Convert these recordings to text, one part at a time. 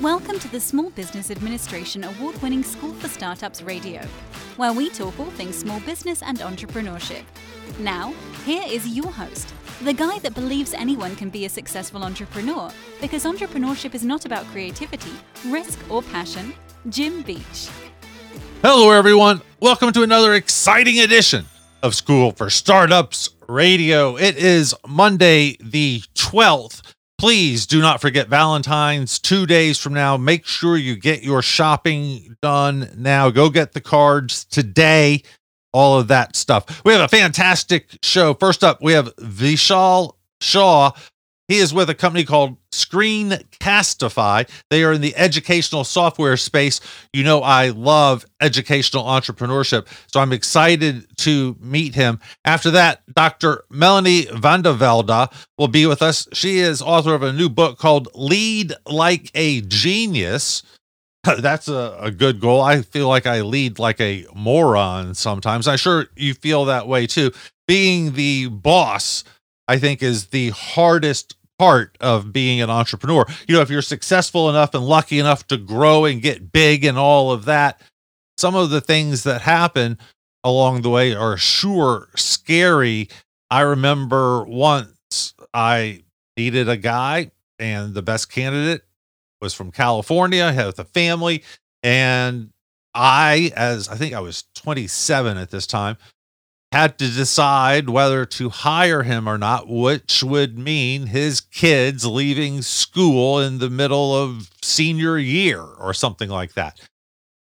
Welcome to the Small Business Administration award winning School for Startups Radio, where we talk all things small business and entrepreneurship. Now, here is your host, the guy that believes anyone can be a successful entrepreneur because entrepreneurship is not about creativity, risk, or passion, Jim Beach. Hello, everyone. Welcome to another exciting edition of School for Startups Radio. It is Monday, the 12th. Please do not forget Valentine's two days from now. Make sure you get your shopping done now. Go get the cards today. All of that stuff. We have a fantastic show. First up, we have Vishal Shah. He is with a company called Screencastify. They are in the educational software space. You know, I love educational entrepreneurship, so I'm excited to meet him. After that, Dr. Melanie van de Velde will be with us. She is author of a new book called Lead Like a Genius. That's a, a good goal. I feel like I lead like a moron sometimes. I'm sure you feel that way too. Being the boss, I think, is the hardest part of being an entrepreneur. You know, if you're successful enough and lucky enough to grow and get big and all of that, some of the things that happen along the way are sure scary. I remember once I needed a guy, and the best candidate was from California, had a family, and I, as I think I was 27 at this time, had to decide whether to hire him or not, which would mean his kids leaving school in the middle of senior year or something like that.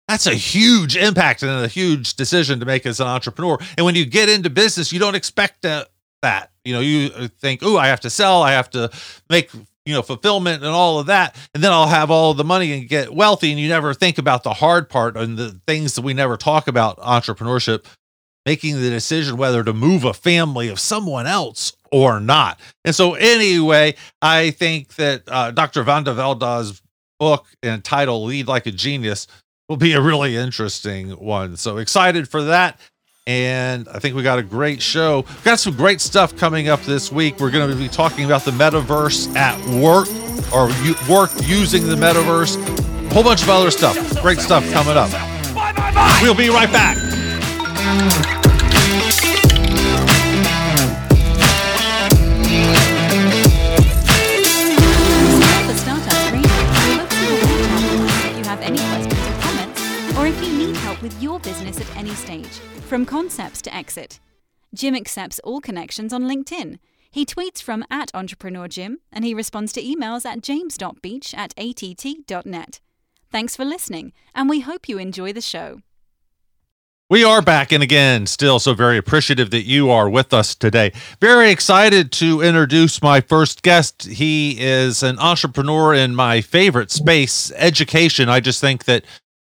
That's a huge impact and a huge decision to make as an entrepreneur. And when you get into business, you don't expect that. You know, you uh, think, oh, I have to sell, I have to make you know fulfillment and all of that and then i'll have all the money and get wealthy and you never think about the hard part and the things that we never talk about entrepreneurship making the decision whether to move a family of someone else or not. And so, anyway, I think that uh, Dr. Van de Velde's book entitled Lead Like a Genius will be a really interesting one. So, excited for that. And I think we got a great show. We've got some great stuff coming up this week. We're going to be talking about the metaverse at work or work using the metaverse. A whole bunch of other stuff. Great stuff coming up. We'll be right back. Your business at any stage, from concepts to exit. Jim accepts all connections on LinkedIn. He tweets from at Entrepreneur Jim, and he responds to emails at james.beach at att.net. Thanks for listening, and we hope you enjoy the show. We are back and again, still so very appreciative that you are with us today. Very excited to introduce my first guest. He is an entrepreneur in my favorite space, education. I just think that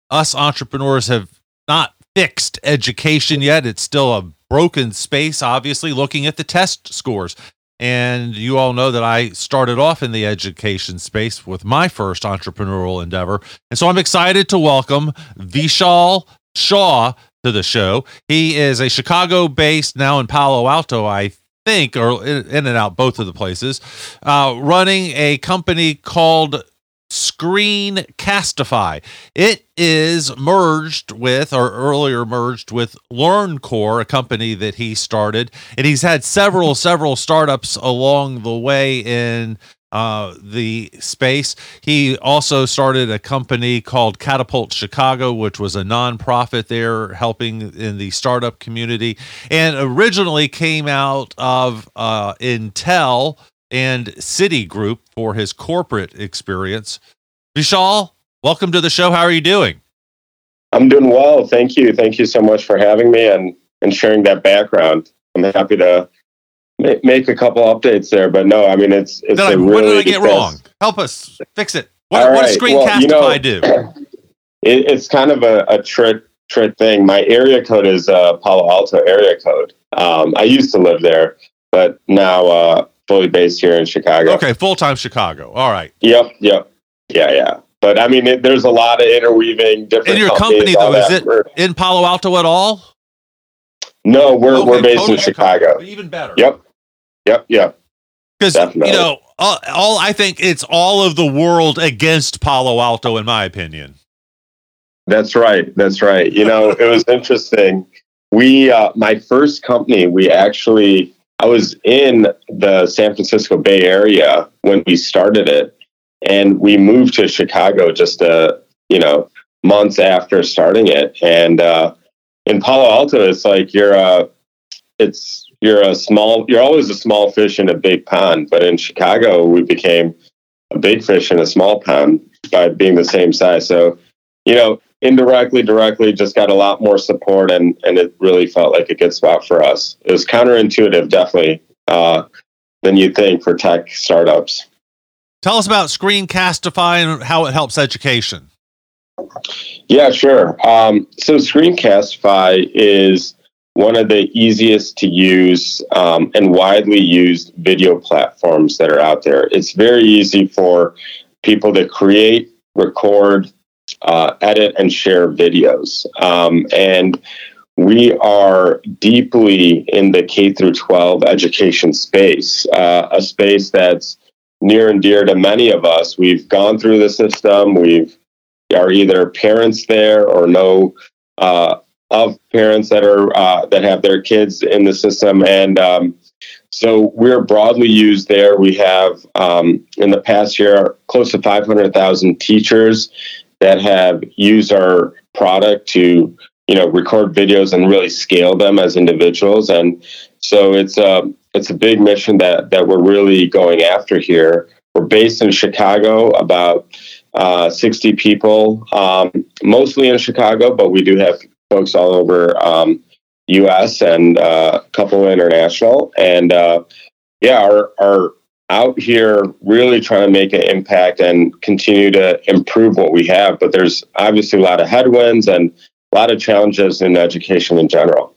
us entrepreneurs have not fixed education yet. It's still a broken space, obviously, looking at the test scores. And you all know that I started off in the education space with my first entrepreneurial endeavor. And so I'm excited to welcome Vishal Shah to the show. He is a Chicago based, now in Palo Alto, I think, or in and out both of the places, uh, running a company called Screencastify. It is merged with, or earlier merged with LearnCore, a company that he started, and he's had several, several startups along the way in uh, the space. He also started a company called Catapult Chicago, which was a nonprofit there helping in the startup community, and originally came out of uh, Intel and Citigroup for his corporate experience. Vishal, welcome to the show. How are you doing? I'm doing well. Thank you. Thank you so much for having me and, and sharing that background. I'm happy to ma- make a couple updates there, but no, I mean, it's, it's I- a what did I get wrong? Help us fix it. What, All what does right. Well, Screencastify you know, do? It, it's kind of a, a trick trick thing. My area code is uh, Palo Alto area code. Um, I used to live there, but now uh, fully based here in Chicago. Okay, full time Chicago. All right. Yep. Yep. Yeah. Yeah. But I mean, it, there's a lot of interweaving different. In your company though, is it in Palo Alto at all? no, we're Okay, we're based totally in Chicago. Even better. Yep. Yep. Yep. Because you know, all, all I think it's all of the world against Palo Alto, in my opinion. That's right. That's right. You know, it was interesting. We, uh, my first company, we actually, I was in the San Francisco Bay Area when we started it, and we moved to Chicago just a, you know, months after starting it. And uh, in Palo Alto, it's like you're a, it's you're a small, you're always a small fish in a big pond. But in Chicago, we became a big fish in a small pond by being the same size. So, you know, indirectly, directly, just got a lot more support, and and it really felt like a good spot for us. It was counterintuitive, definitely, uh, than you'd think for tech startups. Tell us about Screencastify and how it helps education. Yeah, sure. Um, so Screencastify is one of the easiest to use um, and widely used video platforms that are out there. It's very easy for people to create, record, uh, edit, and share videos. Um, and we are deeply in the K through 12 education space, uh, a space that's near and dear to many of us. We've gone through the system. We've are either parents there or know uh, of parents that are uh, that have their kids in the system, and um, so we're broadly used there. We have um, in the past year close to 500,000 teachers that have used our product to you know record videos and really scale them as individuals, and so it's a it's a big mission that that we're really going after here. We're based in Chicago, about uh, 60 people, um, mostly in Chicago, but we do have folks all over um, U.S. and uh, a couple international. And uh, yeah, our are out here really trying to make an impact and continue to improve what we have. But there's obviously a lot of headwinds and a lot of challenges in education in general.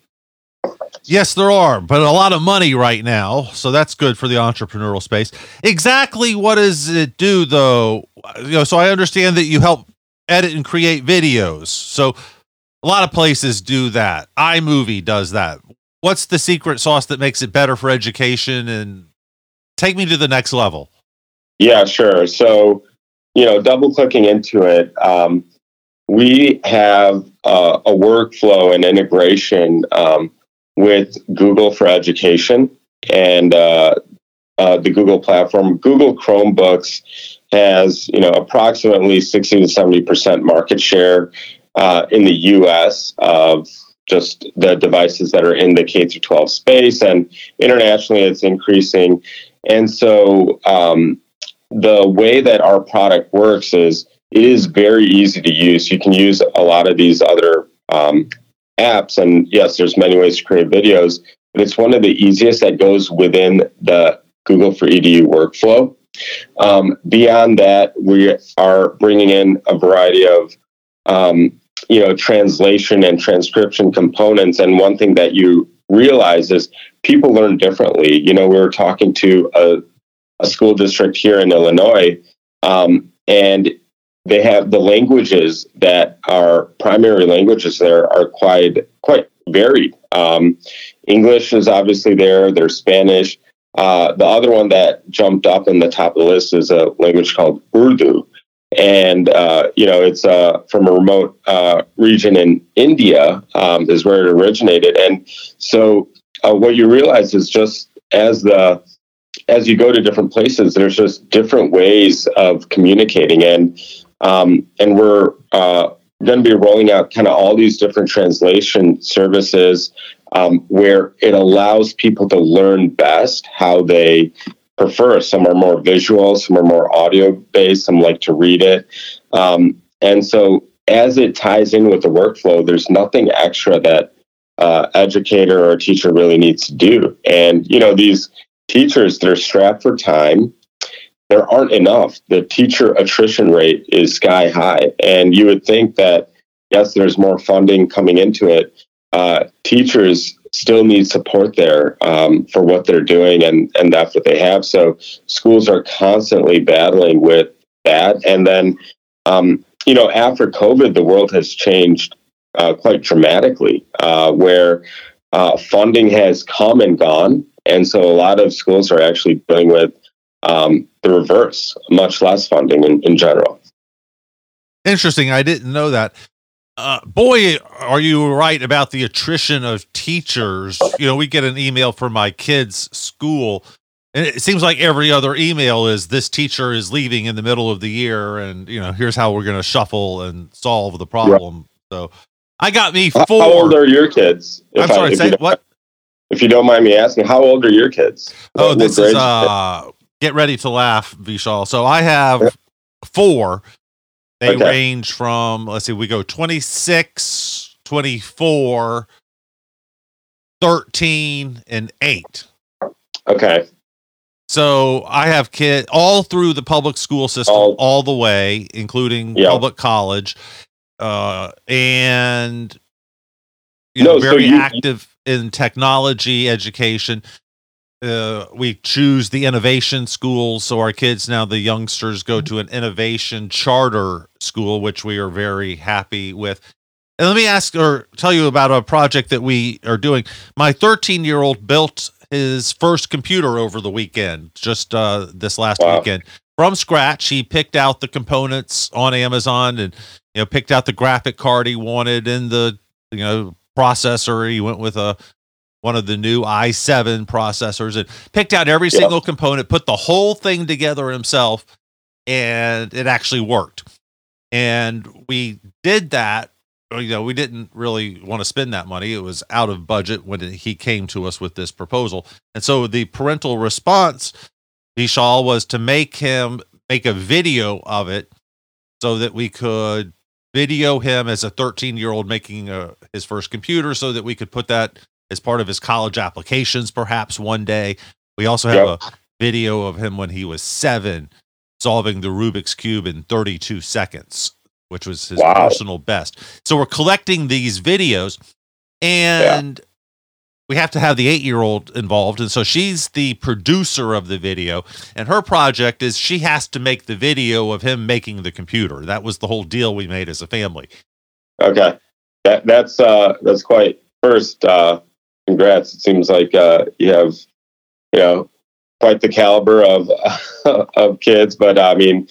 Yes, there are, but a lot of money right now. So that's good for the entrepreneurial space. Exactly what does it do though? You know, so I understand that you help edit and create videos. So a lot of places do that. iMovie does that. What's the secret sauce that makes it better for education and take me to the next level? Yeah, sure. So, you know, double clicking into it, um, we have uh, a workflow and integration um, with Google for Education and uh, uh, the Google platform. Google Chromebooks has, you know, approximately 60 to 70% market share uh, in the US of just the devices that are in the K through 12 space. And internationally, it's increasing. And so, um, the way that our product works is it is very easy to use. You can use a lot of these other um, apps, and yes, there's many ways to create videos, but it's one of the easiest that goes within the Google for EDU workflow. Um, beyond that, we are bringing in a variety of um, you know translation and transcription components, and one thing that you realize is people learn differently. You know, we were talking to a a school district here in Illinois, um, and they have the languages that are primary languages there are quite quite varied. Um, English is obviously there. There's Spanish. Uh, the other one that jumped up in the top of the list is a language called Urdu, and uh, you know it's uh, from a remote uh, region in India um, is where it originated. And so uh, what you realize is just as the as you go to different places, there's just different ways of communicating, and um, and we're uh, going to be rolling out kind of all these different translation services um, where it allows people to learn best how they prefer. Some are more visual, some are more audio based, some like to read it, um, and so as it ties in with the workflow, there's nothing extra that uh, educator or teacher really needs to do, and you know these teachers they're strapped for time there aren't enough the teacher attrition rate is sky high and you would think that yes, there's more funding coming into it. Uh, teachers still need support there um, for what they're doing and, and that's what they have. So schools are constantly battling with that. And then, um, you know, after COVID, the world has changed uh, quite dramatically, uh, where uh, funding has come and gone. And so a lot of schools are actually dealing with um, the reverse, much less funding in, in general. Interesting. I didn't know that. Uh, boy, are you right about the attrition of teachers? You know, we get an email from my kids' school, and it seems like every other email is this teacher is leaving in the middle of the year, and you know, here's how we're going to shuffle and solve the problem. Right. So, I got me four. How old are your kids? I'm sorry, say what? If you don't mind me asking, how old are your kids? Oh, what, this is uh, get ready to laugh, Vishal. So I have four they okay. range from, let's see, we go 26, 24, 13, and 8. Okay. So I have kids all through the public school system, all, all the way, including yeah. public college, uh, and you no, know, very so you, active in technology education. Uh, we choose the innovation schools so our kids now the youngsters go to an innovation charter school which we are very happy with. And let me ask or tell you about a project that we are doing. My 13 year old built his first computer over the weekend just uh, this last wow. weekend. From scratch he picked out the components on amazon and you know picked out the graphic card he wanted and the you know processor he went with a one of the new i7 processors and picked out every yep. single component, put the whole thing together himself, and it actually worked. And we did that. You know, we didn't really want to spend that money. It was out of budget when he came to us with this proposal. And so the parental response, Vishal, was to make him make a video of it so that we could video him as a 13 year old making a, uh, his first computer so that we could put that as part of his college applications, perhaps one day. We also have yep. a video of him when he was seven solving the Rubik's Cube in 32 seconds, which was his wow. personal best. So we're collecting these videos and. Yeah. We have to have the eight year old involved. And so she's the producer of the video. And her project is she has to make the video of him making the computer. That was the whole deal we made as a family. Okay. That, that's uh, that's quite first uh, congrats. It seems like uh, you have, you know, quite the caliber of of kids. But I mean,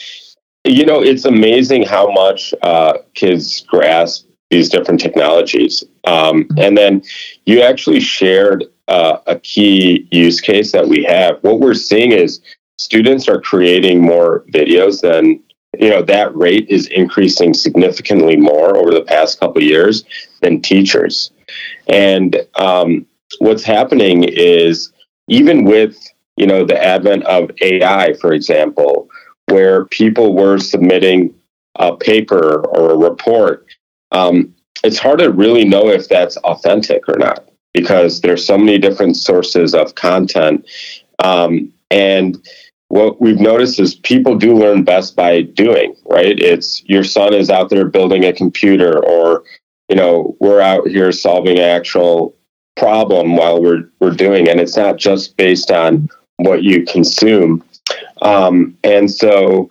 you know, it's amazing how much uh, kids grasp these different technologies. Um, and then you actually shared uh, a key use case that we have. What we're seeing is students are creating more videos than you know that rate is increasing significantly more over the past couple years than teachers and um, what's happening is even with you know the advent of AI, for example, where people were submitting a paper or a report, um, it's hard to really know if that's authentic or not because there's so many different sources of content. Um, and what we've noticed is people do learn best by doing, right? It's your son is out there building a computer or you know, we're out here solving actual problem while we're we're doing, and it's not just based on what you consume. Um, and so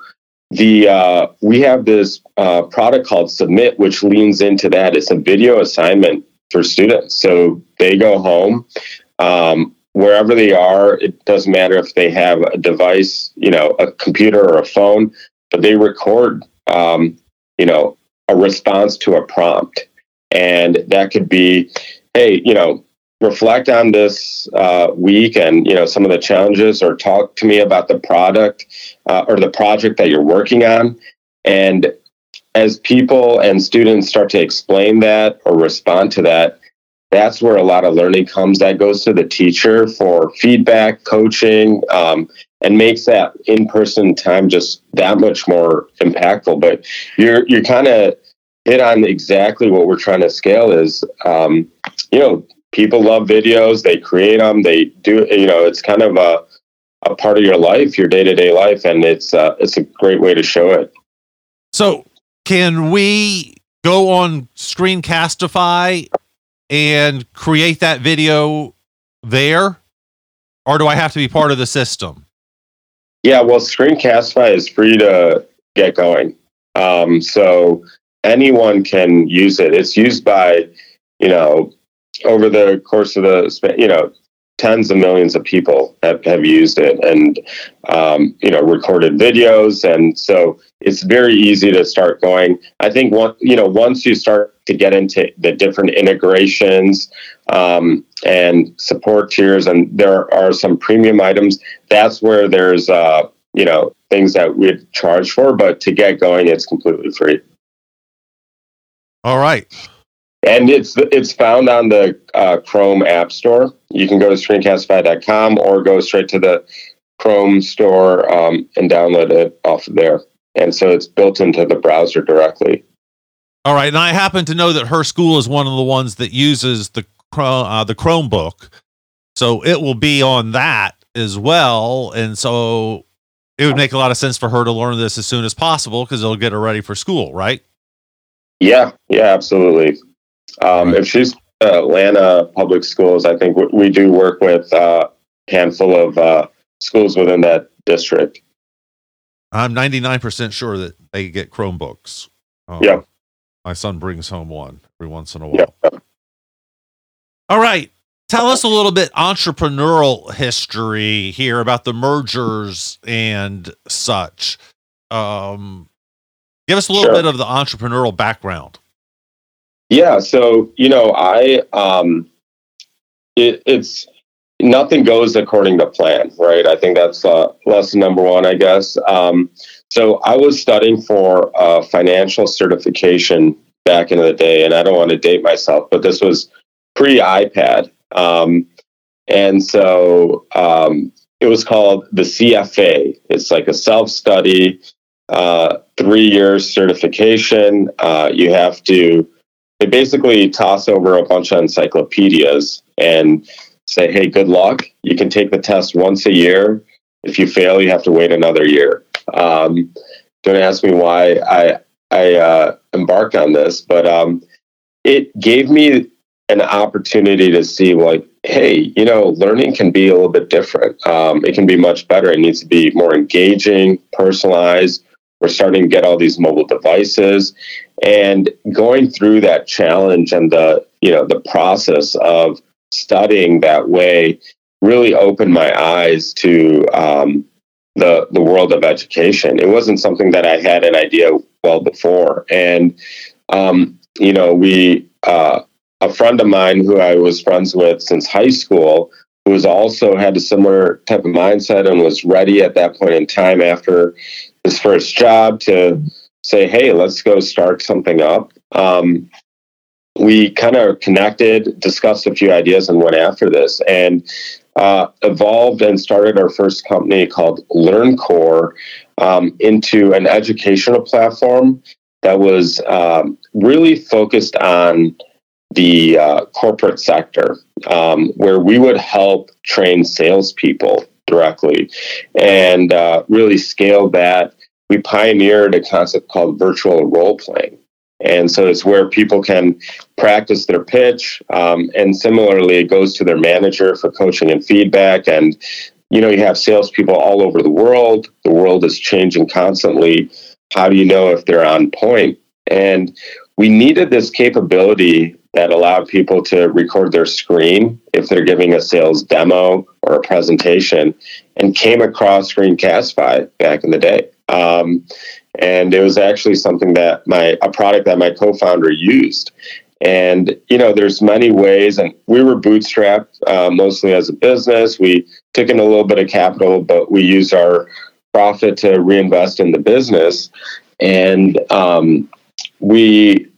the uh, we have this uh, product called Submit, which leans into that. It's a video assignment for students, so they go home. Um, wherever they are, it doesn't matter if they have a device, you know, a computer or a phone, but they record, um, you know, a response to a prompt. And that could be, hey, you know, reflect on this uh, week and you know some of the challenges or talk to me about the product uh, or the project that you're working on. And as people and students start to explain that or respond to that that's where a lot of learning comes that goes to the teacher for feedback coaching um, and makes that in-person time just that much more impactful. But you're you're kind of hit on exactly what we're trying to scale is um, you know people love videos they create them they do you know it's kind of a, a part of your life your day-to-day life and it's uh, it's a great way to show it so can we go on Screencastify and create that video there, or do I have to be part of the system? Yeah, well, Screencastify is free to get going. Um, so anyone can use it. It's used by, you know, over the course of the, you know, tens of millions of people have, have used it and, um, you know, recorded videos. And so it's very easy to start going. I think, one, you know, once you start to get into the different integrations um, and support tiers, and there are some premium items, that's where there's, uh, you know, things that we'd charge for. But to get going, it's completely free. All right. And it's it's found on the uh, Chrome App Store. You can go to screencastify.com or go straight to the Chrome store um, and download it off of there. And so it's built into the browser directly. All right, and I happen to know that her school is one of the ones that uses the uh, the Chromebook, so it will be on that as well. And so it would make a lot of sense for her to learn this as soon as possible because it'll get her ready for school, right? Yeah, yeah, absolutely. Um, right. If she's uh, Atlanta Public Schools, I think we do work with uh, a handful of uh, schools within that district. I'm 99% sure that they get Chromebooks. Um, yeah. My son brings home one every once in a while. Yeah. All right. Tell us a little bit entrepreneurial history here about the mergers and such. Um, give us a little sure. bit of the entrepreneurial background. Yeah. So, you know, I, um, it, it's, nothing goes according to plan, right? I think that's uh, lesson number one, I guess. Um, so I was studying for a financial certification back in the day, and I don't want to date myself, but this was pre iPad. Um, and so um, it was called the CFA. It's like a self study, uh, three year certification. Uh, you have to, they basically toss over a bunch of encyclopedias and say, hey, good luck. You can take the test once a year. If you fail, you have to wait another year. Um, don't ask me why I I uh, embarked on this, but um, it gave me an opportunity to see like, hey, you know, learning can be a little bit different. Um, it can be much better. It needs to be more engaging, personalized. We're starting to get all these mobile devices, and going through that challenge and the you know the process of studying that way really opened my eyes to um, the the world of education. It wasn't something that I had an idea well before, and um, you know, we uh, a friend of mine who I was friends with since high school, who was also had a similar type of mindset and was ready at that point in time after his first job to say, "Hey, let's go start something up." Um, we kind of connected, discussed a few ideas, and went after this, and uh, evolved and started our first company called LearnCore um, into an educational platform that was um, really focused on the uh, corporate sector, um, where we would help train salespeople directly and uh, really scale that. We pioneered a concept called virtual role playing. And so it's where people can practice their pitch. Um, and similarly, it goes to their manager for coaching and feedback. And, you know, you have salespeople all over the world. The world is changing constantly. How do you know if they're on point? And we needed this capability that allowed people to record their screen if they're giving a sales demo or a presentation and came across Screencastify back in the day. Um, and it was actually something that my a product that my co-founder used. And you know there's many ways and we were bootstrapped uh, mostly as a business. We took in a little bit of capital but we used our profit to reinvest in the business. And um, we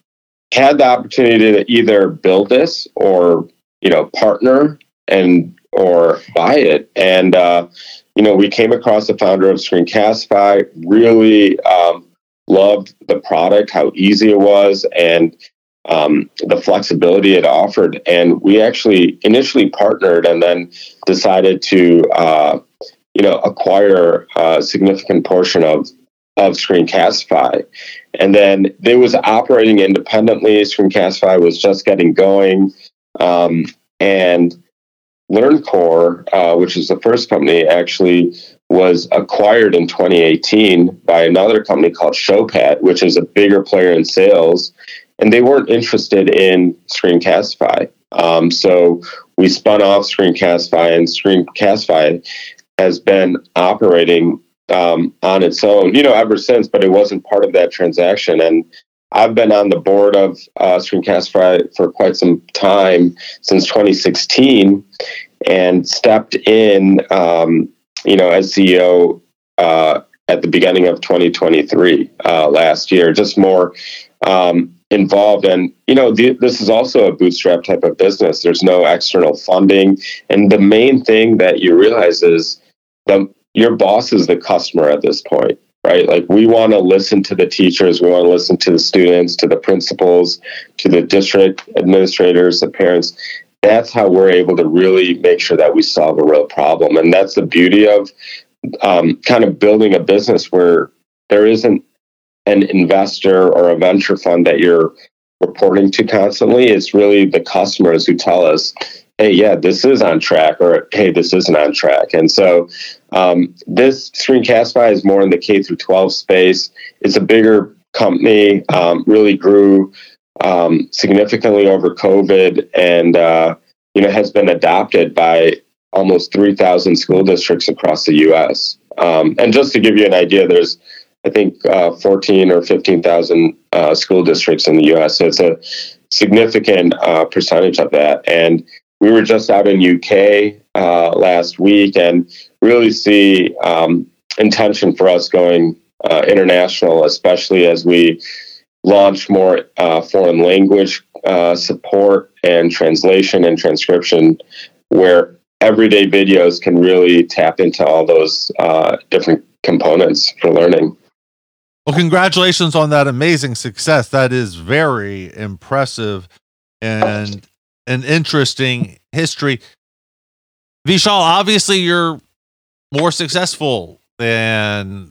had the opportunity to either build this or you know partner and or buy it. And uh, you know, we came across the founder of Screencastify, really um, loved the product, how easy it was, and um, the flexibility it offered. And we actually initially partnered and then decided to, uh, you know, acquire a significant portion of of Screencastify. And then they was operating independently. Screencastify was just getting going. Um, and LearnCore, uh, which is the first company, actually was acquired in 2018 by another company called Showpad, which is a bigger player in sales. And they weren't interested in Screencastify. Um, so we spun off Screencastify, and Screencastify has been operating um, on its own, you know, ever since, but it wasn't part of that transaction. And I've been on the board of uh, for quite some time since 2016 and stepped in, um, you know, as CEO uh, at the beginning of 2023 uh, last year, just more um, involved. And, you know, th- this is also a bootstrap type of business. There's no external funding. And the main thing that you realize is the, your boss is the customer at this point right? Like we want to listen to the teachers, we want to listen to the students, to the principals, to the district administrators, the parents. That's how we're able to really make sure that we solve a real problem. And that's the beauty of um, kind of building a business where there isn't an investor or a venture fund that you're reporting to constantly. It's really the customers who tell us, hey, yeah, this is on track, or hey, this isn't on track. And so um, this Screencastify is more in the K through 12 space. It's a bigger company, um, really grew um, significantly over COVID, and uh, you know has been adopted by almost 3,000 school districts across the U.S. Um, and just to give you an idea, there's I think uh, 14 or 15,000 uh, school districts in the U.S. So it's a significant uh, percentage of that, and we were just out in UK uh, last week and really see um, intention for us going uh, international, especially as we launch more uh, foreign language uh, support and translation and transcription, where everyday videos can really tap into all those uh, different components for learning. Well, congratulations on that amazing success. That is very impressive. And an interesting history. Vishal, obviously you're more successful than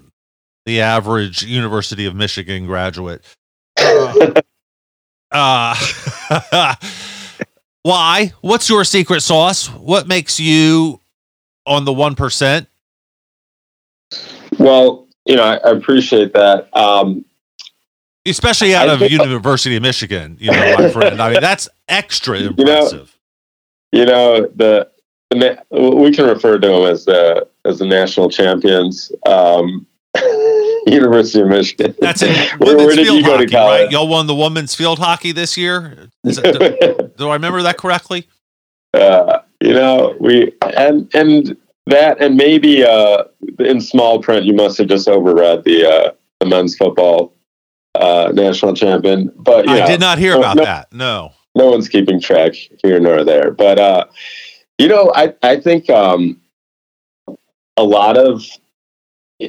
the average University of Michigan graduate. Uh, uh, why? What's your secret sauce? What makes you on the 1%? Well, you know, I, I appreciate that. Um, especially out I of University of Michigan. You know, my friend. I mean, that's extra impressive. You know, you know the, the we can refer to them as the as the national champions. Um, University of Michigan. That's it. where, where did you go hockey, to college? Right? Y'all won the women's field hockey this year. It, do, do, I remember that correctly? Uh, you know, we and and that and maybe uh, in small print, you must have just overread the uh, the men's football uh, national champion. But I know, did not hear about no, that. No, no one's keeping track here nor there. But uh, you know, I I think um, a lot of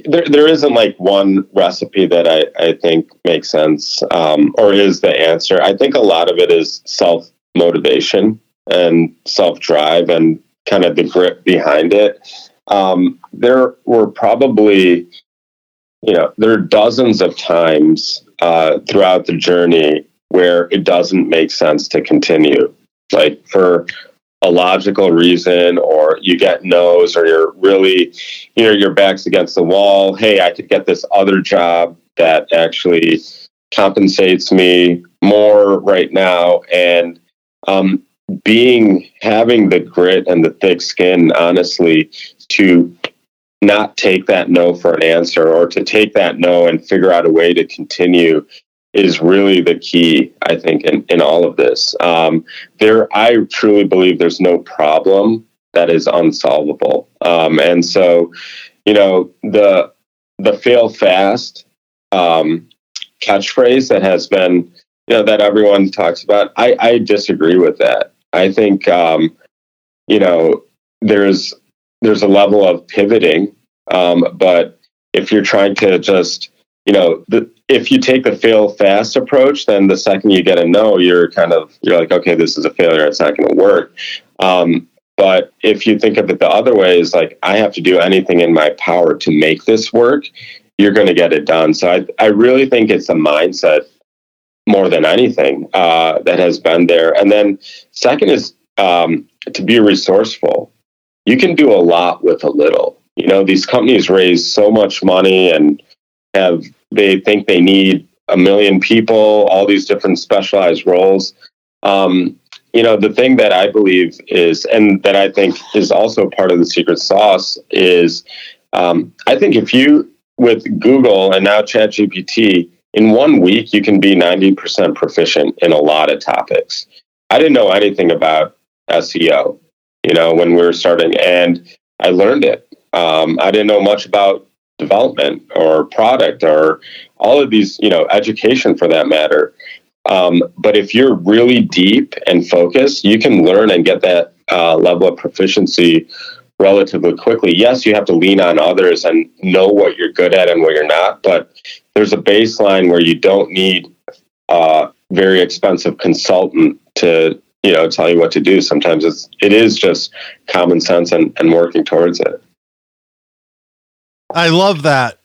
there there isn't like one recipe that I I think makes sense um, or is the answer. I think a lot of it is self motivation and self drive and kind of the grit behind it. Um, there were probably you know there are dozens of times uh, throughout the journey where it doesn't make sense to continue, like for a logical reason, or you get no's, or you're really, you know, your back's against the wall. Hey, I could get this other job that actually compensates me more right now, and um, being having the grit and the thick skin, honestly, to not take that no for an answer or to take that no and figure out a way to continue is really the key, I think, in, in all of this. Um, there, I truly believe there's no problem that is unsolvable. Um, and so, you know, the the fail fast um, catchphrase that has been, you know, that everyone talks about, I, I disagree with that. I think, um, you know, there's there's a level of pivoting. Um, but if you're trying to just, you know, the, if you take the fail fast approach, then the second you get a no, you're kind of you're like, okay, this is a failure. It's not going to work. Um, but if you think of it the other way, is like I have to do anything in my power to make this work. you're going to get it done. So I, I really think it's a mindset more than anything uh, that has been there. And then second is um, to be resourceful. You can do a lot with a little. You know, these companies raise so much money and have they think they need a million people, all these different specialized roles. Um, you know, the thing that I believe is, and that I think is also part of the secret sauce is, um, I think if you with Google and now ChatGPT, in one week you can be 90% proficient in a lot of topics. I didn't know anything about SEO, you know, when we were starting, and I learned it. Um, I didn't know much about development or product or all of these, you know, education for that matter. Um, but if you're really deep and focused, you can learn and get that uh, level of proficiency relatively quickly. Yes, you have to lean on others and know what you're good at and what you're not, but there's a baseline where you don't need a very expensive consultant to you know tell you what to do. Sometimes it's it is just common sense and, and working towards it. I love that.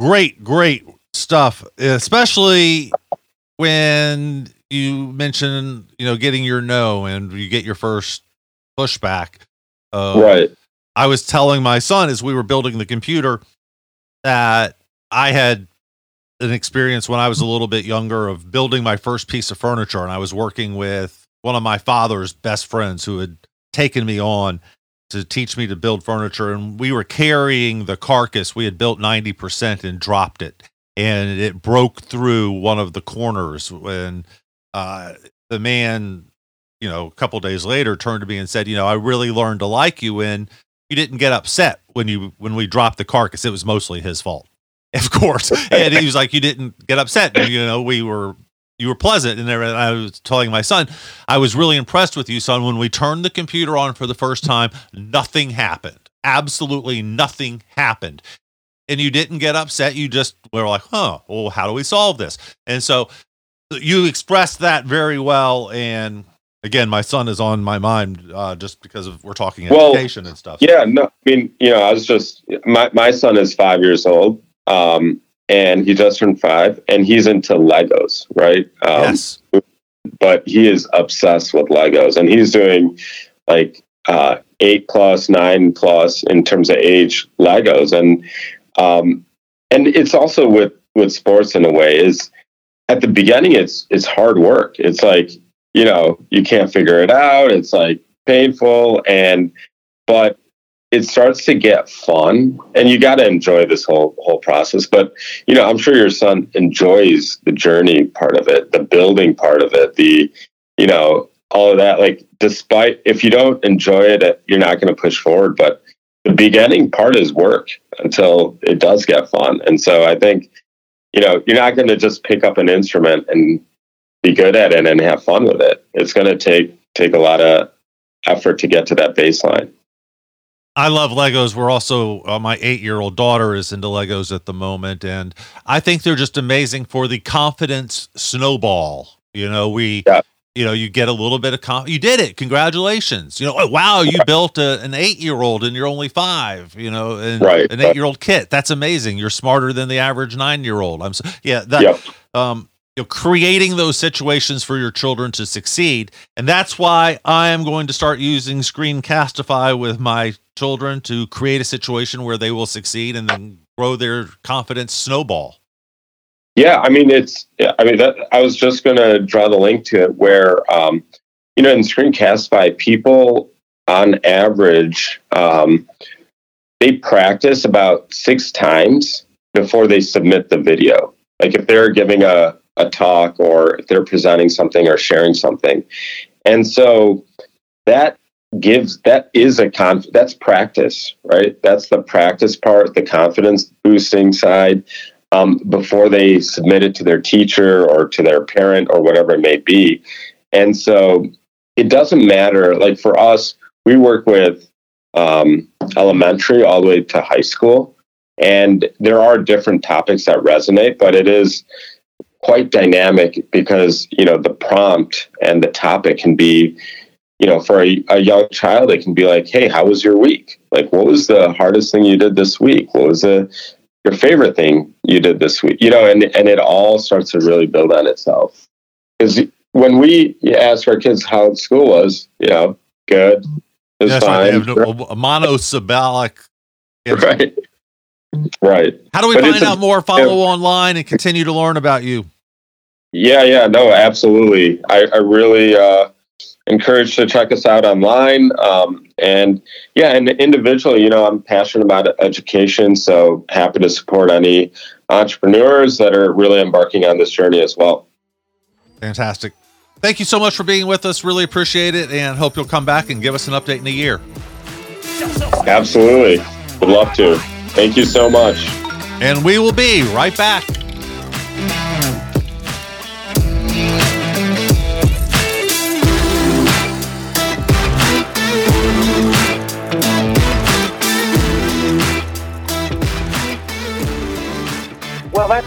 Great, great stuff, especially when you mention you know getting your no and you get your first pushback. Uh, right. I was telling my son as we were building the computer that I had an experience when I was a little bit younger of building my first piece of furniture. And I was working with one of my father's best friends who had taken me on to teach me to build furniture. And we were carrying the carcass. We had built 90% and dropped it. And it broke through one of the corners. When uh, the man, you know, a couple days later turned to me and said, You know, I really learned to like you. And you didn't get upset when you when we dropped the carcass. It was mostly his fault, of course. and he was like, "You didn't get upset. You know, we were you were pleasant." And I was telling my son, "I was really impressed with you, son. When we turned the computer on for the first time, nothing happened. Absolutely nothing happened." And you didn't get upset. You just were like, "Huh? Well, how do we solve this?" And so you expressed that very well, and again, my son is on my mind uh, just because of we're talking well, education and stuff. Yeah, no, I mean, you know, I was just my my son is five years old, um, and he just turned five, and he's into Legos, right? Um, yes. But he is obsessed with Legos, and he's doing like uh, eight plus, nine plus in terms of age Legos, and um, and it's also with with sports in a way is at the beginning it's it's hard work. It's like you know, you can't figure it out. It's like painful and but it starts to get fun and you got to enjoy this whole whole process but you know i'm sure your son enjoys the journey part of it the building part of it the you know all of that like despite if you don't enjoy it you're not going to push forward but the beginning part is work until it does get fun and so i think you know you're not going to just pick up an instrument and be good at it and have fun with it. It's going to take take a lot of effort to get to that baseline. I love Legos. We're also uh, my eight year old daughter is into Legos at the moment, and I think they're just amazing for the confidence snowball. You know, we. Yeah. You know, you get a little bit of con- you did it. Congratulations. You know, oh, wow, you built a, an eight year old and you're only five. You know, and right. an eight year old kit. That's amazing. You're smarter than the average nine year old. I'm so yeah. That yep. um, you know, creating those situations for your children to succeed. And that's why I am going to start using Screencastify with my children to create a situation where they will succeed and then grow their confidence snowball. Yeah, I mean it's. I mean that. I was just going to draw the link to it where, um, you know, in Screencastify, people on average um, they practice about six times before they submit the video. Like if they're giving a a talk or if they're presenting something or sharing something. And so that gives that is a conf that's practice, right? That's the practice part, the confidence boosting side. Um, before they submit it to their teacher or to their parent or whatever it may be. And so it doesn't matter. Like for us, we work with um, elementary all the way to high school. And there are different topics that resonate, but it is quite dynamic because you know the prompt and the topic can be you know for a, a, young child it can be like hey how was your week like what was the hardest thing you did this week what was the your favorite thing you did this week? You know, and and it all starts to really build on itself. Because when we ask our kids how school was, you know, good, it was That's fine, right. Have a monosyllabic. right, right. How do we But find it's a- out more? Follow online and continue to learn about you. Yeah, yeah, no, absolutely. I, I really uh, encourage to check us out online. Um, and yeah, and individually, you know, I'm passionate about education, so happy to support any entrepreneurs that are really embarking on this journey as well. Fantastic. Thank you so much for being with us. Really appreciate it and hope you'll come back and give us an update in a year. Absolutely. Would love to. Thank you so much. And we will be right back.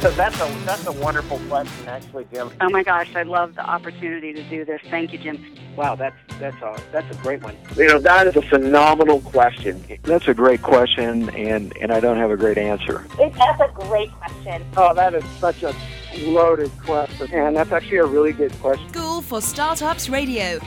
That's a that's a that's a wonderful question, actually, Jim. Oh my gosh, I love the opportunity to do this. Thank you, Jim. Wow, that's that's a that's a great one. You know, that is a phenomenal question. That's a great question, and, and I don't have a great answer. It, that's a great question. Oh, that is such a loaded question, and that's actually a really good question. School for Startups Radio.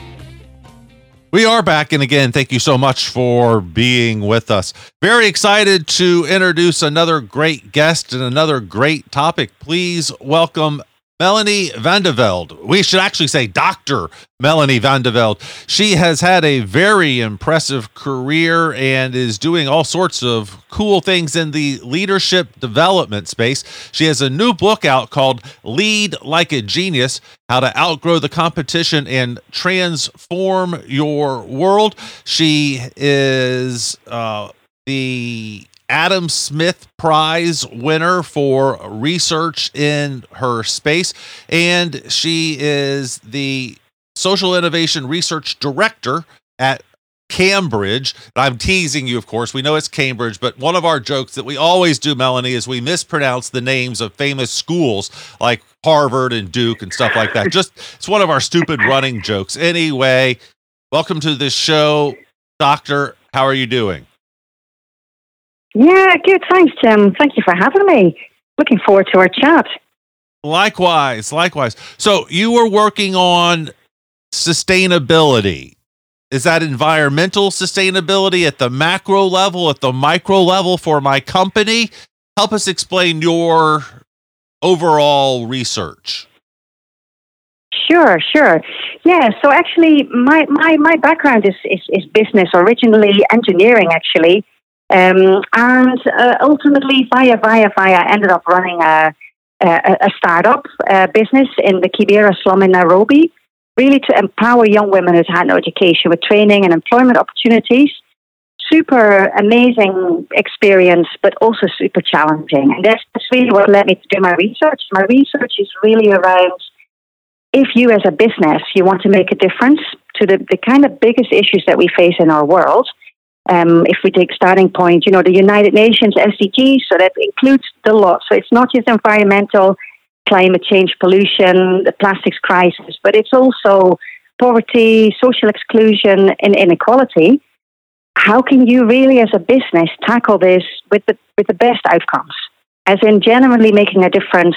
We are back, and again, thank you so much for being with us. Very excited to introduce another great guest and another great topic. Please welcome Melanie van de Velde. We should actually say Dr. Melanie van de Velde. She has had a very impressive career and is doing all sorts of cool things in the leadership development space. She has a new book out called Lead Like a Genius How to Outgrow the Competition and Transform Your World. She is uh, the Adam Smith Prize winner for research in her space, and she is the Social Innovation Research Director at Cambridge. I'm teasing you, of course. We know it's Cambridge, but one of our jokes that we always do, Melanie, is we mispronounce the names of famous schools like Harvard and Duke and stuff like that. Just it's one of our stupid running jokes. Anyway, welcome to the show, Doctor. How are you doing? Yeah, good. Thanks, Jim. Thank you for having me. Looking forward to our chat. Likewise, likewise. So you were working on sustainability. Is that environmental sustainability at the macro level, at the micro level for my company? Help us explain your overall research. Sure, sure. Yeah, so actually my, my, my background is, is, is business, originally engineering actually. Um, and uh, ultimately, via, via, via, ended up running a, a, a startup uh, business in the Kibera slum in Nairobi, really to empower young women who'd had no education with training and employment opportunities. Super amazing experience, but also super challenging. And that's, that's really what led me to do my research. My research is really around if you as a business, you want to make a difference to the, the kind of biggest issues that we face in our world, um, if we take starting point, you know, the United Nations SDGs, so that includes the lot. So it's not just environmental, climate change, pollution, the plastics crisis, but it's also poverty, social exclusion, and inequality. How can you really, as a business, tackle this with the with the best outcomes? As in, genuinely making a difference,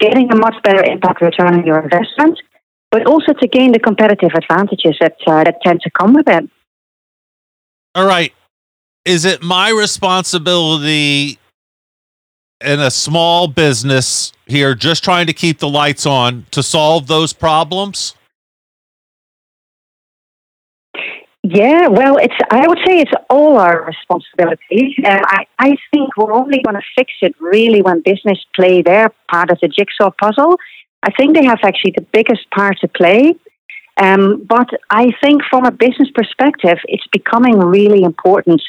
getting a much better impact return on your investment, but also to gain the competitive advantages that uh, that tend to come with it. All right. Is it my responsibility in a small business here, just trying to keep the lights on, to solve those problems? Yeah, well, it's. I would say it's all our responsibility. Uh, I, I think we're only going to fix it really when business play their part of the jigsaw puzzle. I think they have actually the biggest part to play. Um, but I think from a business perspective, it's becoming really important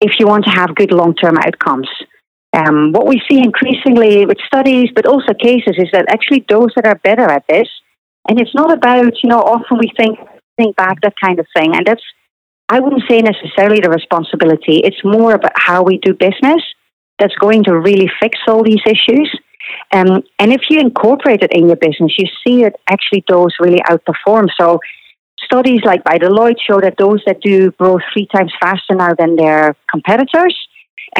if you want to have good long term outcomes. Um, what we see increasingly with studies, but also cases, is that actually those that are better at this, and it's not about, you know, often we think, think back, that kind of thing. And that's, I wouldn't say necessarily the responsibility. It's more about how we do business that's going to really fix all these issues. Um, and if you incorporate it in your business, you see it actually those really outperform. So studies like by Deloitte show that those that do grow three times faster now than their competitors,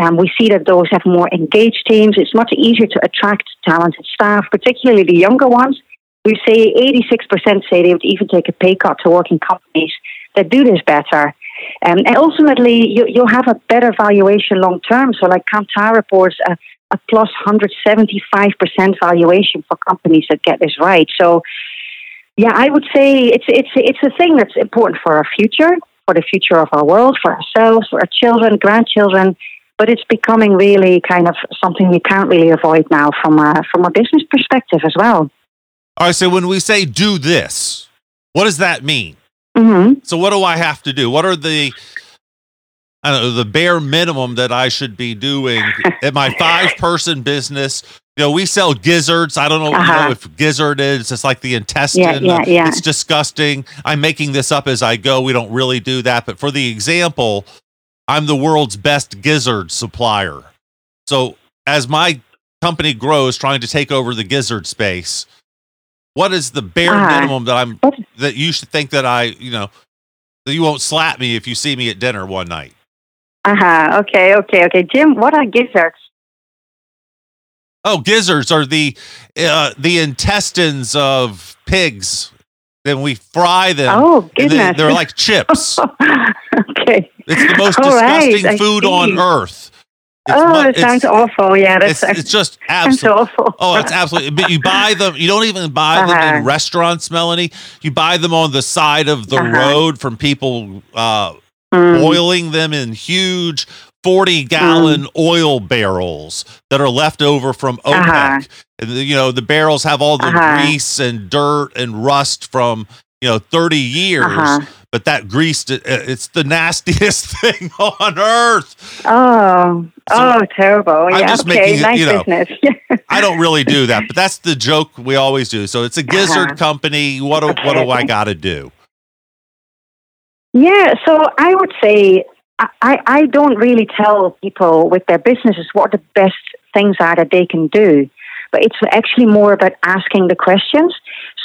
Um, we see that those have more engaged teams. It's much easier to attract talented staff, particularly the younger ones. We say 86% say they would even take a pay cut to work in companies that do this better. Um, and ultimately, you, you'll have a better valuation long term. So, like Kantar reports, a, a plus 175% valuation for companies that get this right. So, yeah, I would say it's it's it's a thing that's important for our future, for the future of our world, for ourselves, for our children, grandchildren. But it's becoming really kind of something you can't really avoid now from a from a business perspective as well. All right. So when we say do this, what does that mean? Mm-hmm. So what do I have to do? What are the I don't know, the bare minimum that I should be doing at my five person business. You know, we sell gizzards. I don't know, uh-huh. you know if gizzard is. It's like the intestine. Yeah, yeah, yeah. It's disgusting. I'm making this up as I go. We don't really do that. But for the example, I'm the world's best gizzard supplier. So as my company grows, trying to take over the gizzard space, what is the bare uh-huh. minimum that I'm that you should think that I, you know, that you won't slap me if you see me at dinner one night? Uh huh. Okay. Okay. Okay. Jim, what are gizzards? Oh, gizzards are the uh, the intestines of pigs. Then we fry them. Oh, goodness. They, are like chips. okay. It's the most All disgusting right, food on earth. It's oh, it sounds awful. Yeah, that's it's, it's just absolutely awful. oh, it's absolutely. But you buy them. You don't even buy uh-huh. them in restaurants, Melanie. You buy them on the side of the uh-huh. road from people uh, mm. boiling them in huge 40 gallon mm. oil barrels that are left over from OPEC. Uh-huh. And, you know, the barrels have all the uh-huh. grease and dirt and rust from, you know, 30 years. Uh-huh. But that grease, it's the nastiest thing on earth. Oh, so oh, terrible. I'm yeah, just okay. making it, nice you know, business. I don't really do that, but that's the joke we always do. So it's a gizzard uh-huh. company. What do, okay. what do I got to do? Yeah, so I would say I, I don't really tell people with their businesses what the best things are that they can do, but it's actually more about asking the questions.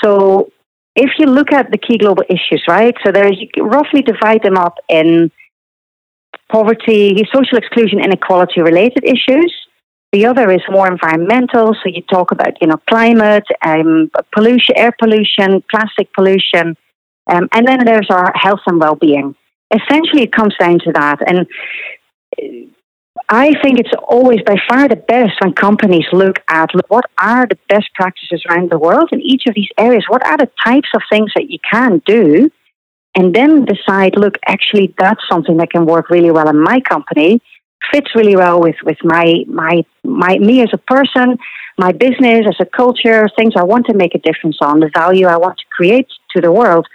So if you look at the key global issues, right? So there's you roughly divide them up in poverty, social exclusion, inequality related issues. The other is more environmental. So you talk about, you know, climate, um, pollution, air pollution, plastic pollution, um, and then there's our health and well-being. Essentially, it comes down to that. And I think it's always by far the best when companies look at look, what are the best practices around the world in each of these areas. What are the types of things that you can do? And then decide, look, actually, that's something that can work really well in my company, fits really well with, with my, my, my, me as a person, my business as a culture, things I want to make a difference on, the value I want to create to the world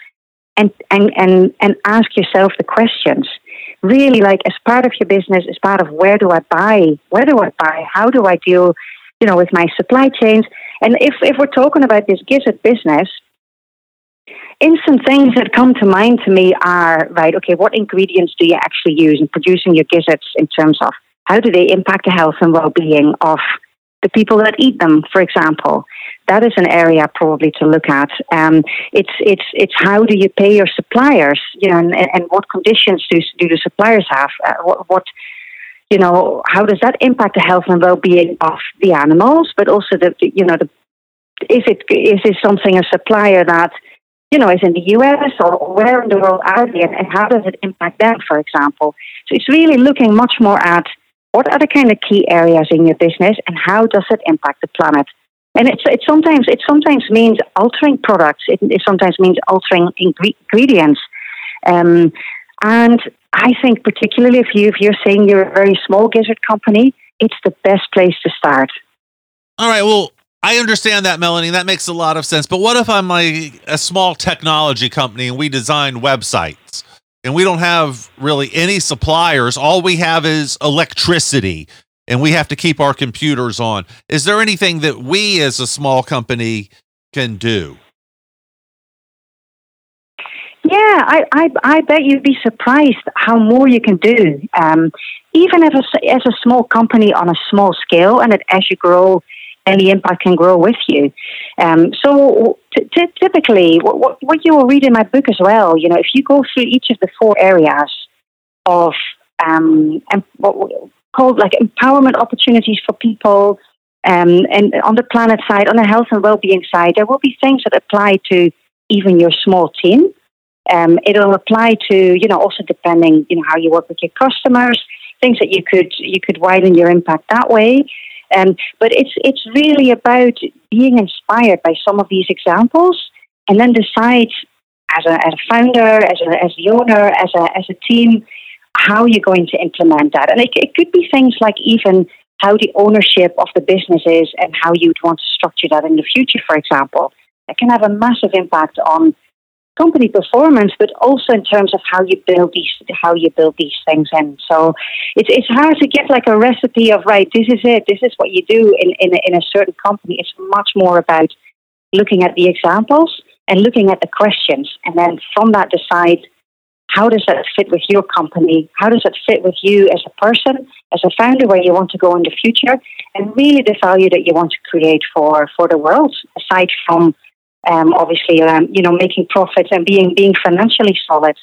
and, and, and, and ask yourself the questions. Really, like as part of your business, as part of where do I buy? Where do I buy? How do I deal, you know, with my supply chains? And if, if we're talking about this gizzard business, instant things that come to mind to me are right, okay, what ingredients do you actually use in producing your gizzards in terms of how do they impact the health and well being of the people that eat them, for example? That is an area probably to look at. Um, it's it's it's how do you pay your suppliers, you know, and, and what conditions do do the suppliers have? Uh, what, what you know, how does that impact the health and well-being of the animals, but also the you know the is it is it something a supplier that you know is in the U.S. or where in the world are they, and how does it impact them, for example? So it's really looking much more at what are the kind of key areas in your business and how does it impact the planet and it's it sometimes it sometimes means altering products. It, it sometimes means altering ingredients. Um, and I think particularly if you if you're saying you're a very small gizzard company, it's the best place to start. All right. Well, I understand that, Melanie. That makes a lot of sense. But what if I'm like a small technology company and we design websites and we don't have really any suppliers? All we have is electricity and we have to keep our computers on. Is there anything that we as a small company can do? Yeah, I, I, I bet you'd be surprised how more you can do. Um, even as a, as a small company on a small scale, and as you grow, and the impact can grow with you. Um, so t- t- typically, what, what you will read in my book as well, you know, if you go through each of the four areas of um, what, called like empowerment opportunities for people. Um, and on the planet side, on the health and well-being side, there will be things that apply to even your small team. Um, it'll apply to you know also depending you know how you work with your customers, things that you could you could widen your impact that way. Um, but it's it's really about being inspired by some of these examples, and then decide as a, as a founder, as a, as the owner, as a as a team, how you're going to implement that. And it, it could be things like even how the ownership of the business is and how you'd want to structure that in the future, for example. That can have a massive impact on company performance, but also in terms of how you build these how you build these things in. So it's it's hard to get like a recipe of right, this is it, this is what you do in in in a certain company. It's much more about looking at the examples and looking at the questions, and then from that decide how does that fit with your company? How does it fit with you as a person, as a founder, where you want to go in the future, and really the value that you want to create for for the world, aside from um, obviously, um, you know, making profits and being being financially solid.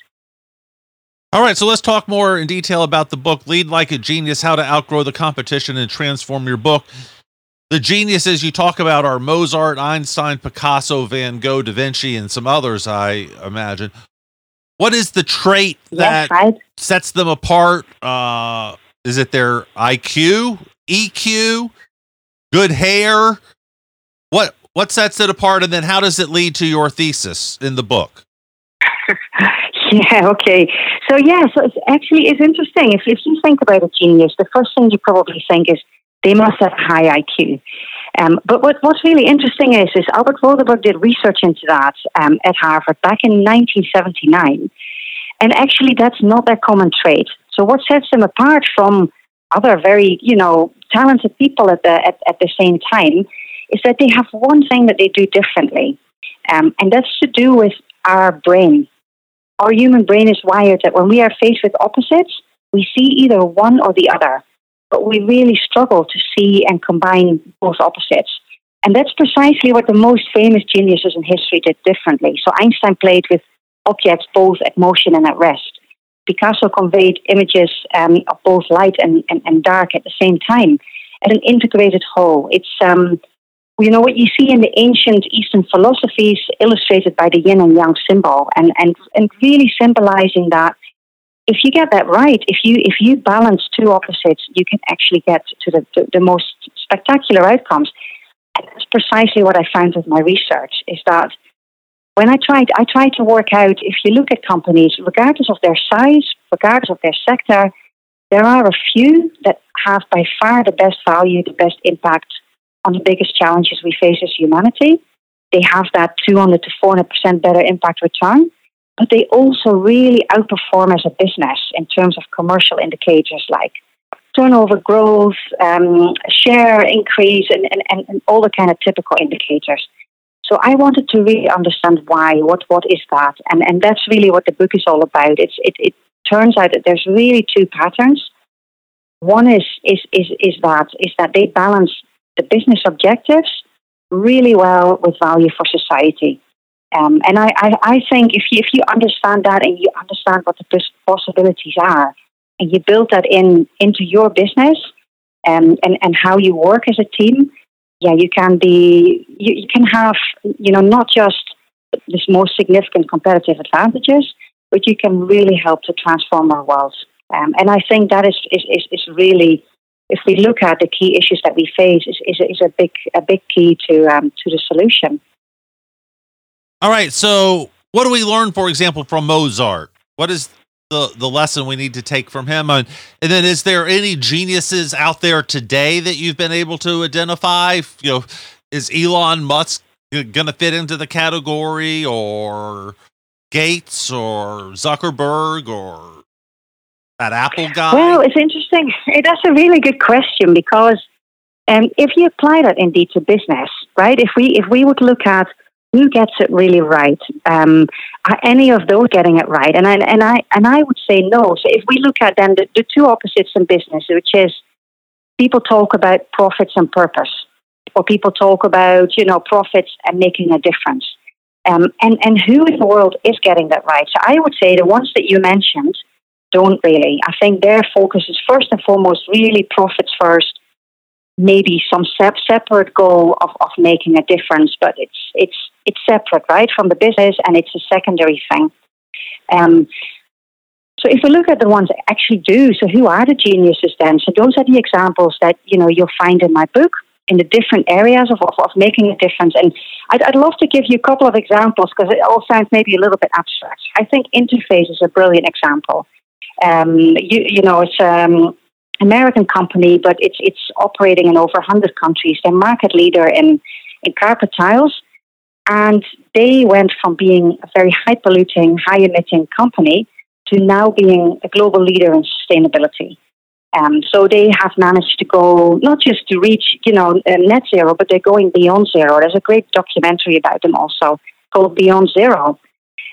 All right, so let's talk more in detail about the book "Lead Like a Genius: How to Outgrow the Competition and Transform Your Book." The geniuses you talk about are Mozart, Einstein, Picasso, Van Gogh, Da Vinci, and some others. I imagine. What is the trait that yes, right. sets them apart? Uh, is it their IQ, EQ, good hair? What what sets it apart, and then how does it lead to your thesis in the book? yeah. Okay. So yeah. So it's actually it's interesting. If if you think about a genius, the first thing you probably think is they must have high IQ. Um, but what, what's really interesting is, is Albert Rothenberg did research into that um, at Harvard back in 1979. And actually, that's not their common trait. So what sets them apart from other very, you know, talented people at the, at, at the same time is that they have one thing that they do differently. Um, and that's to do with our brain. Our human brain is wired that when we are faced with opposites, we see either one or the other but we really struggle to see and combine both opposites. And that's precisely what the most famous geniuses in history did differently. So Einstein played with objects both at motion and at rest. Picasso conveyed images um, of both light and, and, and, dark at the same time at an integrated whole. It's um, you know what you see in the ancient Eastern philosophies illustrated by the yin and yang symbol, and, and, and really symbolizing that if you get that right, if you if you balance two opposites, you can actually get to the, the, the most spectacular outcomes. And that's precisely what I found with my research is that when I tried I tried to work out if you look at companies, regardless of their size, regardless of their sector, there are a few that have by far the best value, the best impact on the biggest challenges we face as humanity. They have that 200 to 400% better impact return but they also really outperform as a business in terms of commercial indicators like turnover growth, um, share increase, and, and, and all the kind of typical indicators. So I wanted to really understand why, what what is that, and and that's really what the book is all about. It's it, it turns out that there's really two patterns. One is is is is that is that they balance the business objectives really well with value for society. Um, and I, I, I think if you, if you understand that and you understand what the possibilities are, and you build that in into your business um, and, and how you work as a team, yeah, you can be you, you can have you know not just this most significant competitive advantages, but you can really help to transform our world. Um, and I think that is, is, is, is really if we look at the key issues that we face, is, is, is a big a big key to um, to the solution. All right. So, what do we learn, for example, from Mozart? What is the the lesson we need to take from him? And, and then, is there any geniuses out there today that you've been able to identify? You know, is Elon Musk going to fit into the category, or Gates, or Zuckerberg, or that Apple guy? Well, it's interesting. That's a really good question because um, if you apply that indeed to business, right? If we if we would look at who gets it really right? Um, are any of those getting it right? And I, and I and I would say no. So if we look at then the, the two opposites in business, which is people talk about profits and purpose, or people talk about you know profits and making a difference. Um, and and who in the world is getting that right? So I would say the ones that you mentioned, don't really. I think their focus is first and foremost really profits first, maybe some separate goal of, of making a difference, but it's it's it's separate, right, from the business, and it's a secondary thing. Um, so if we look at the ones that actually do, so who are the geniuses then? So those are the examples that you know you'll find in my book in the different areas of, of, of making a difference. And I'd, I'd love to give you a couple of examples because it all sounds maybe a little bit abstract. I think Interface is a brilliant example. Um, you, you know, it's um, American company, but it's it's operating in over 100 countries. They're market leader in in carpet tiles, and they went from being a very high polluting, high emitting company to now being a global leader in sustainability. Um, so they have managed to go not just to reach, you know, uh, net zero, but they're going beyond zero. There's a great documentary about them also called Beyond Zero.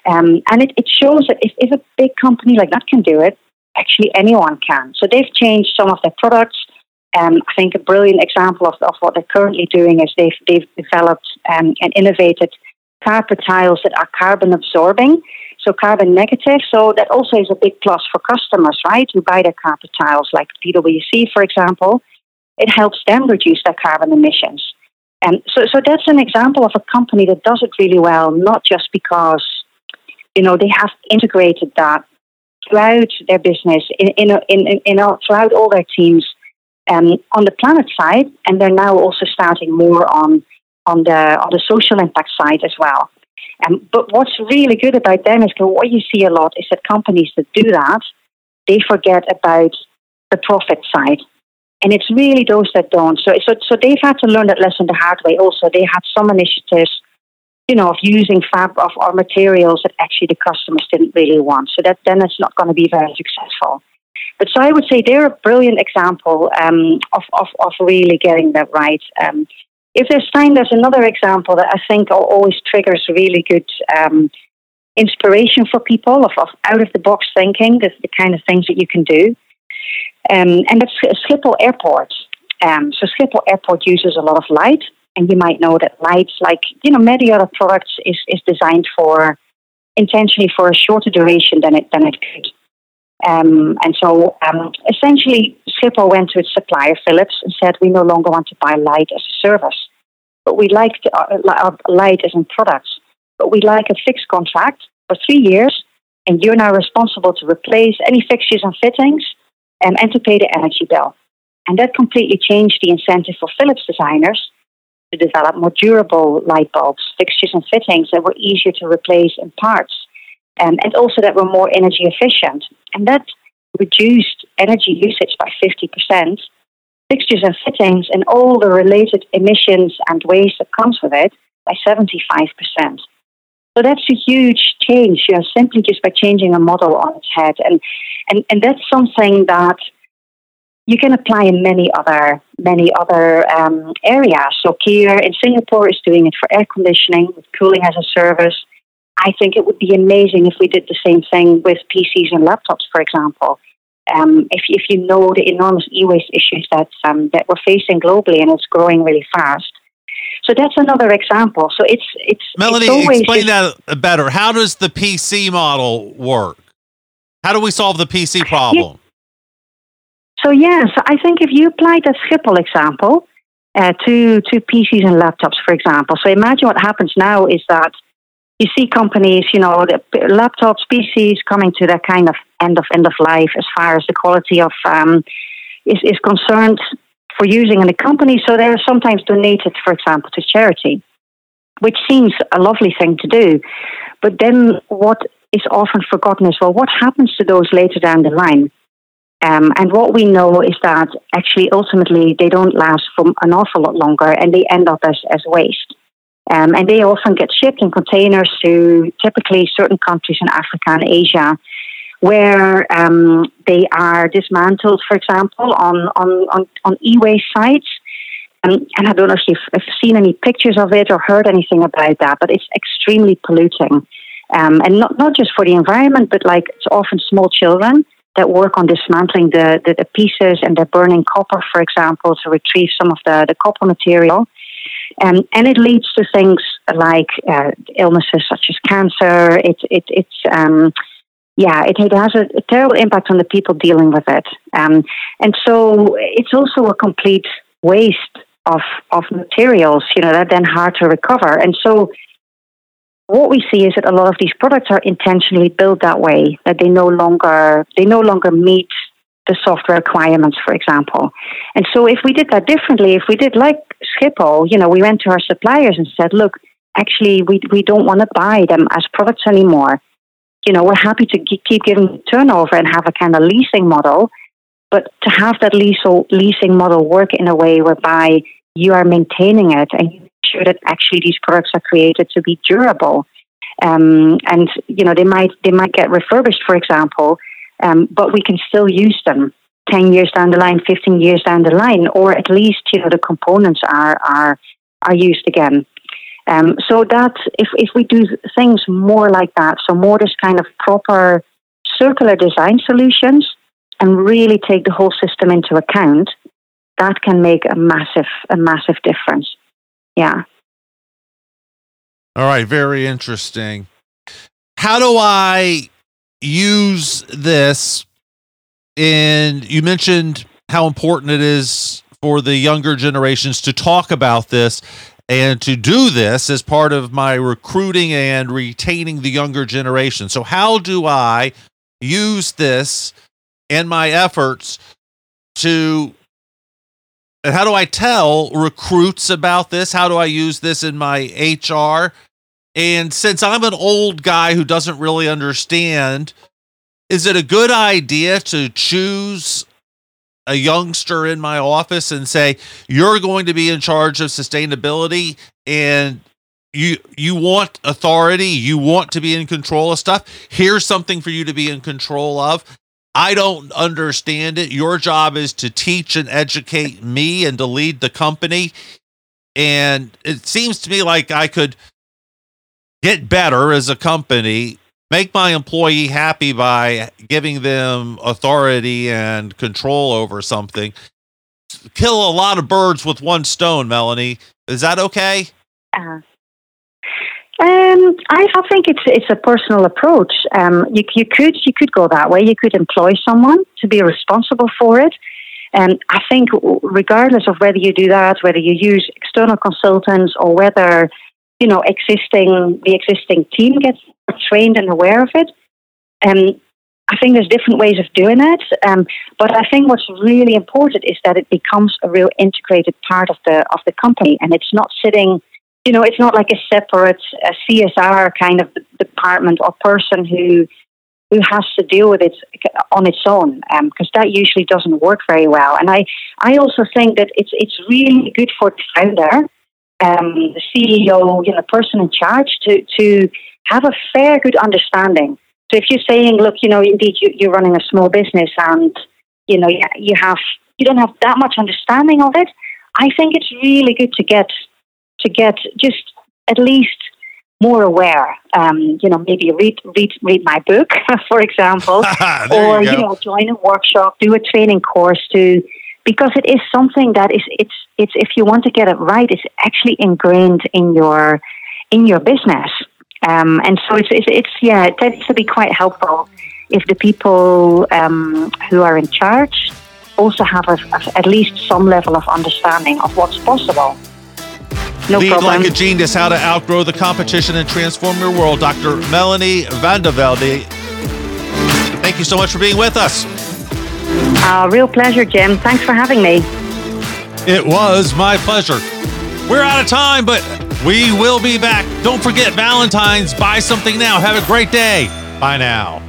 Um, and it, it shows that if, if a big company like that can do it, actually anyone can. So they've changed some of their products. Um, I think a brilliant example of, of what they're currently doing is they've, they've developed um, and innovated carpet tiles that are carbon absorbing, so carbon negative. So that also is a big plus for customers, right, who buy their carpet tiles, like PwC, for example. It helps them reduce their carbon emissions. And so, so that's an example of a company that does it really well, not just because, you know, they have integrated that throughout their business, in, in, in, in, in throughout all their teams um, on the planet side, and they're now also starting more on on the on the social impact side as well. Um, but what's really good about them is what you see a lot is that companies that do that, they forget about the profit side. And it's really those that don't. So, so, so they've had to learn that lesson the hard way. Also, they had some initiatives, you know, of using fab of or materials that actually the customers didn't really want. So that then it's not going to be very successful. But so I would say they're a brilliant example um, of, of, of really getting that right. Um, if there's time, there's another example that I think always triggers really good um, inspiration for people of, of out of the box thinking, the, the kind of things that you can do. Um, and that's Schiphol Airport. Um, so Schiphol Airport uses a lot of light, and you might know that light, like you know many other products, is is designed for intentionally for a shorter duration than it than it could. Um, and so um, essentially, Schiphol went to its supplier, Philips, and said, We no longer want to buy light as a service, but we like to, uh, uh, light as in products, but we like a fixed contract for three years, and you're now responsible to replace any fixtures and fittings um, and to pay the energy bill. And that completely changed the incentive for Philips designers to develop more durable light bulbs, fixtures, and fittings that were easier to replace in parts um, and also that were more energy efficient. And that reduced energy usage by 50%, fixtures and fittings, and all the related emissions and waste that comes with it by 75%. So that's a huge change, you know, simply just by changing a model on its head. And, and, and that's something that you can apply in many other many other um, areas. So Kaer in Singapore is doing it for air conditioning with cooling as a service. I think it would be amazing if we did the same thing with PCs and laptops, for example. Um, if, if you know the enormous e-waste issues that um, that we're facing globally and it's growing really fast. So that's another example. So it's it's Melanie. It's explain that better. How does the PC model work? How do we solve the PC problem? Yeah. So yeah, so I think if you apply that Schiphol example uh, to to PCs and laptops, for example. So imagine what happens now is that you see companies, you know, the laptops, PCs coming to that kind of end of end of life as far as the quality of um, is is concerned for using in the company. So they're sometimes donated, for example, to charity, which seems a lovely thing to do. But then what is often forgotten is well, what happens to those later down the line? Um, and what we know is that actually ultimately they don't last for an awful lot longer and they end up as, as waste. Um, and they often get shipped in containers to typically certain countries in Africa and Asia, where um, they are dismantled, for example, on, on, on, on e-waste sites. Um, and I don't know if you've, if seen any pictures of it or heard anything about that, but it's extremely polluting. Um, and not, not just for the environment, but like it's often small children that work on dismantling the, the, the pieces and they're burning copper, for example, to retrieve some of the, the copper material. Um, and it leads to things like uh, illnesses such as cancer. It, it, it's um, yeah, it, it has a, a, terrible impact on the people dealing with it. Um, and so it's also a complete waste of, of materials, you know, that then hard to recover. And so what we see is that a lot of these products are intentionally built that way, that they no longer, they no longer meet the software requirements, for example. And so if we did that differently, if we did like Schiphol, you know, we went to our suppliers and said, look, actually, we, we don't want to buy them as products anymore you know, we're happy to keep giving turnover and have a kind of leasing model, but to have that leasing model work in a way whereby you are maintaining it and you make sure that actually these products are created to be durable. Um, and you know they might they might get refurbished, for example, um, but we can still use them ten years down the line, fifteen years down the line, or at least you know the components are are are used again. Um, so that if, if we do things more like that, so more this kind of proper circular design solutions and really take the whole system into account, that can make a massive, a massive difference. Yeah. All right, very interesting. How do I use this? And you mentioned how important it is for the younger generations to talk about this. And to do this as part of my recruiting and retaining the younger generation. So, how do I use this and my efforts to and how do I tell recruits about this? How do I use this in my HR? And since I'm an old guy who doesn't really understand, is it a good idea to choose a youngster in my office and say you're going to be in charge of sustainability and you you want authority you want to be in control of stuff. Here's something for you to be in control of. I don't understand it. Your job is to teach and educate me and to lead the company. And it seems to me like i could get better as a company make my employee happy by giving them authority and control over something. Kill a lot of birds with one stone, Melanie. Is that okay? Uh, um, I, I think it's it's a personal approach. Um, you, you could you could go that way. You could employ someone to be responsible for it. And um, I think, regardless of whether you do that, whether you use external consultants or whether you know existing the existing team gets trained and aware of it. Um, I think there's different ways of doing it, um, but I think what's really important is that it becomes a real integrated part of the of the company, and it's not sitting, you know, it's not like a separate a CSR kind of department or person who who has to deal with it on its own, because um, that usually doesn't work very well. And I I also think that it's it's really good for the founder, um, the CEO, you know, the person in charge to to have a fair, good understanding. So if you're saying, look, you know, indeed you, are running a small business and, you know, you have, you don't have that much understanding of it, I think it's really good to get, to get just at least more aware. Um, you know, maybe read, read, read my book, for example, or, you, you know, join a workshop, do a training course to, because it is something that is, it's, it's, if you want to get it right, it's actually ingrained in your, in your business. Um, and so it's, it's, it's, yeah, it tends to be quite helpful if the people um, who are in charge also have a, a, at least some level of understanding of what's possible. No Lead problem. like a genius, how to outgrow the competition and transform your world. Dr. Melanie van de Velde. Thank you so much for being with us. Uh, real pleasure, Jim. Thanks for having me. It was my pleasure. We're out of time, but we will be back. Don't forget Valentine's. Buy something now. Have a great day. Bye now.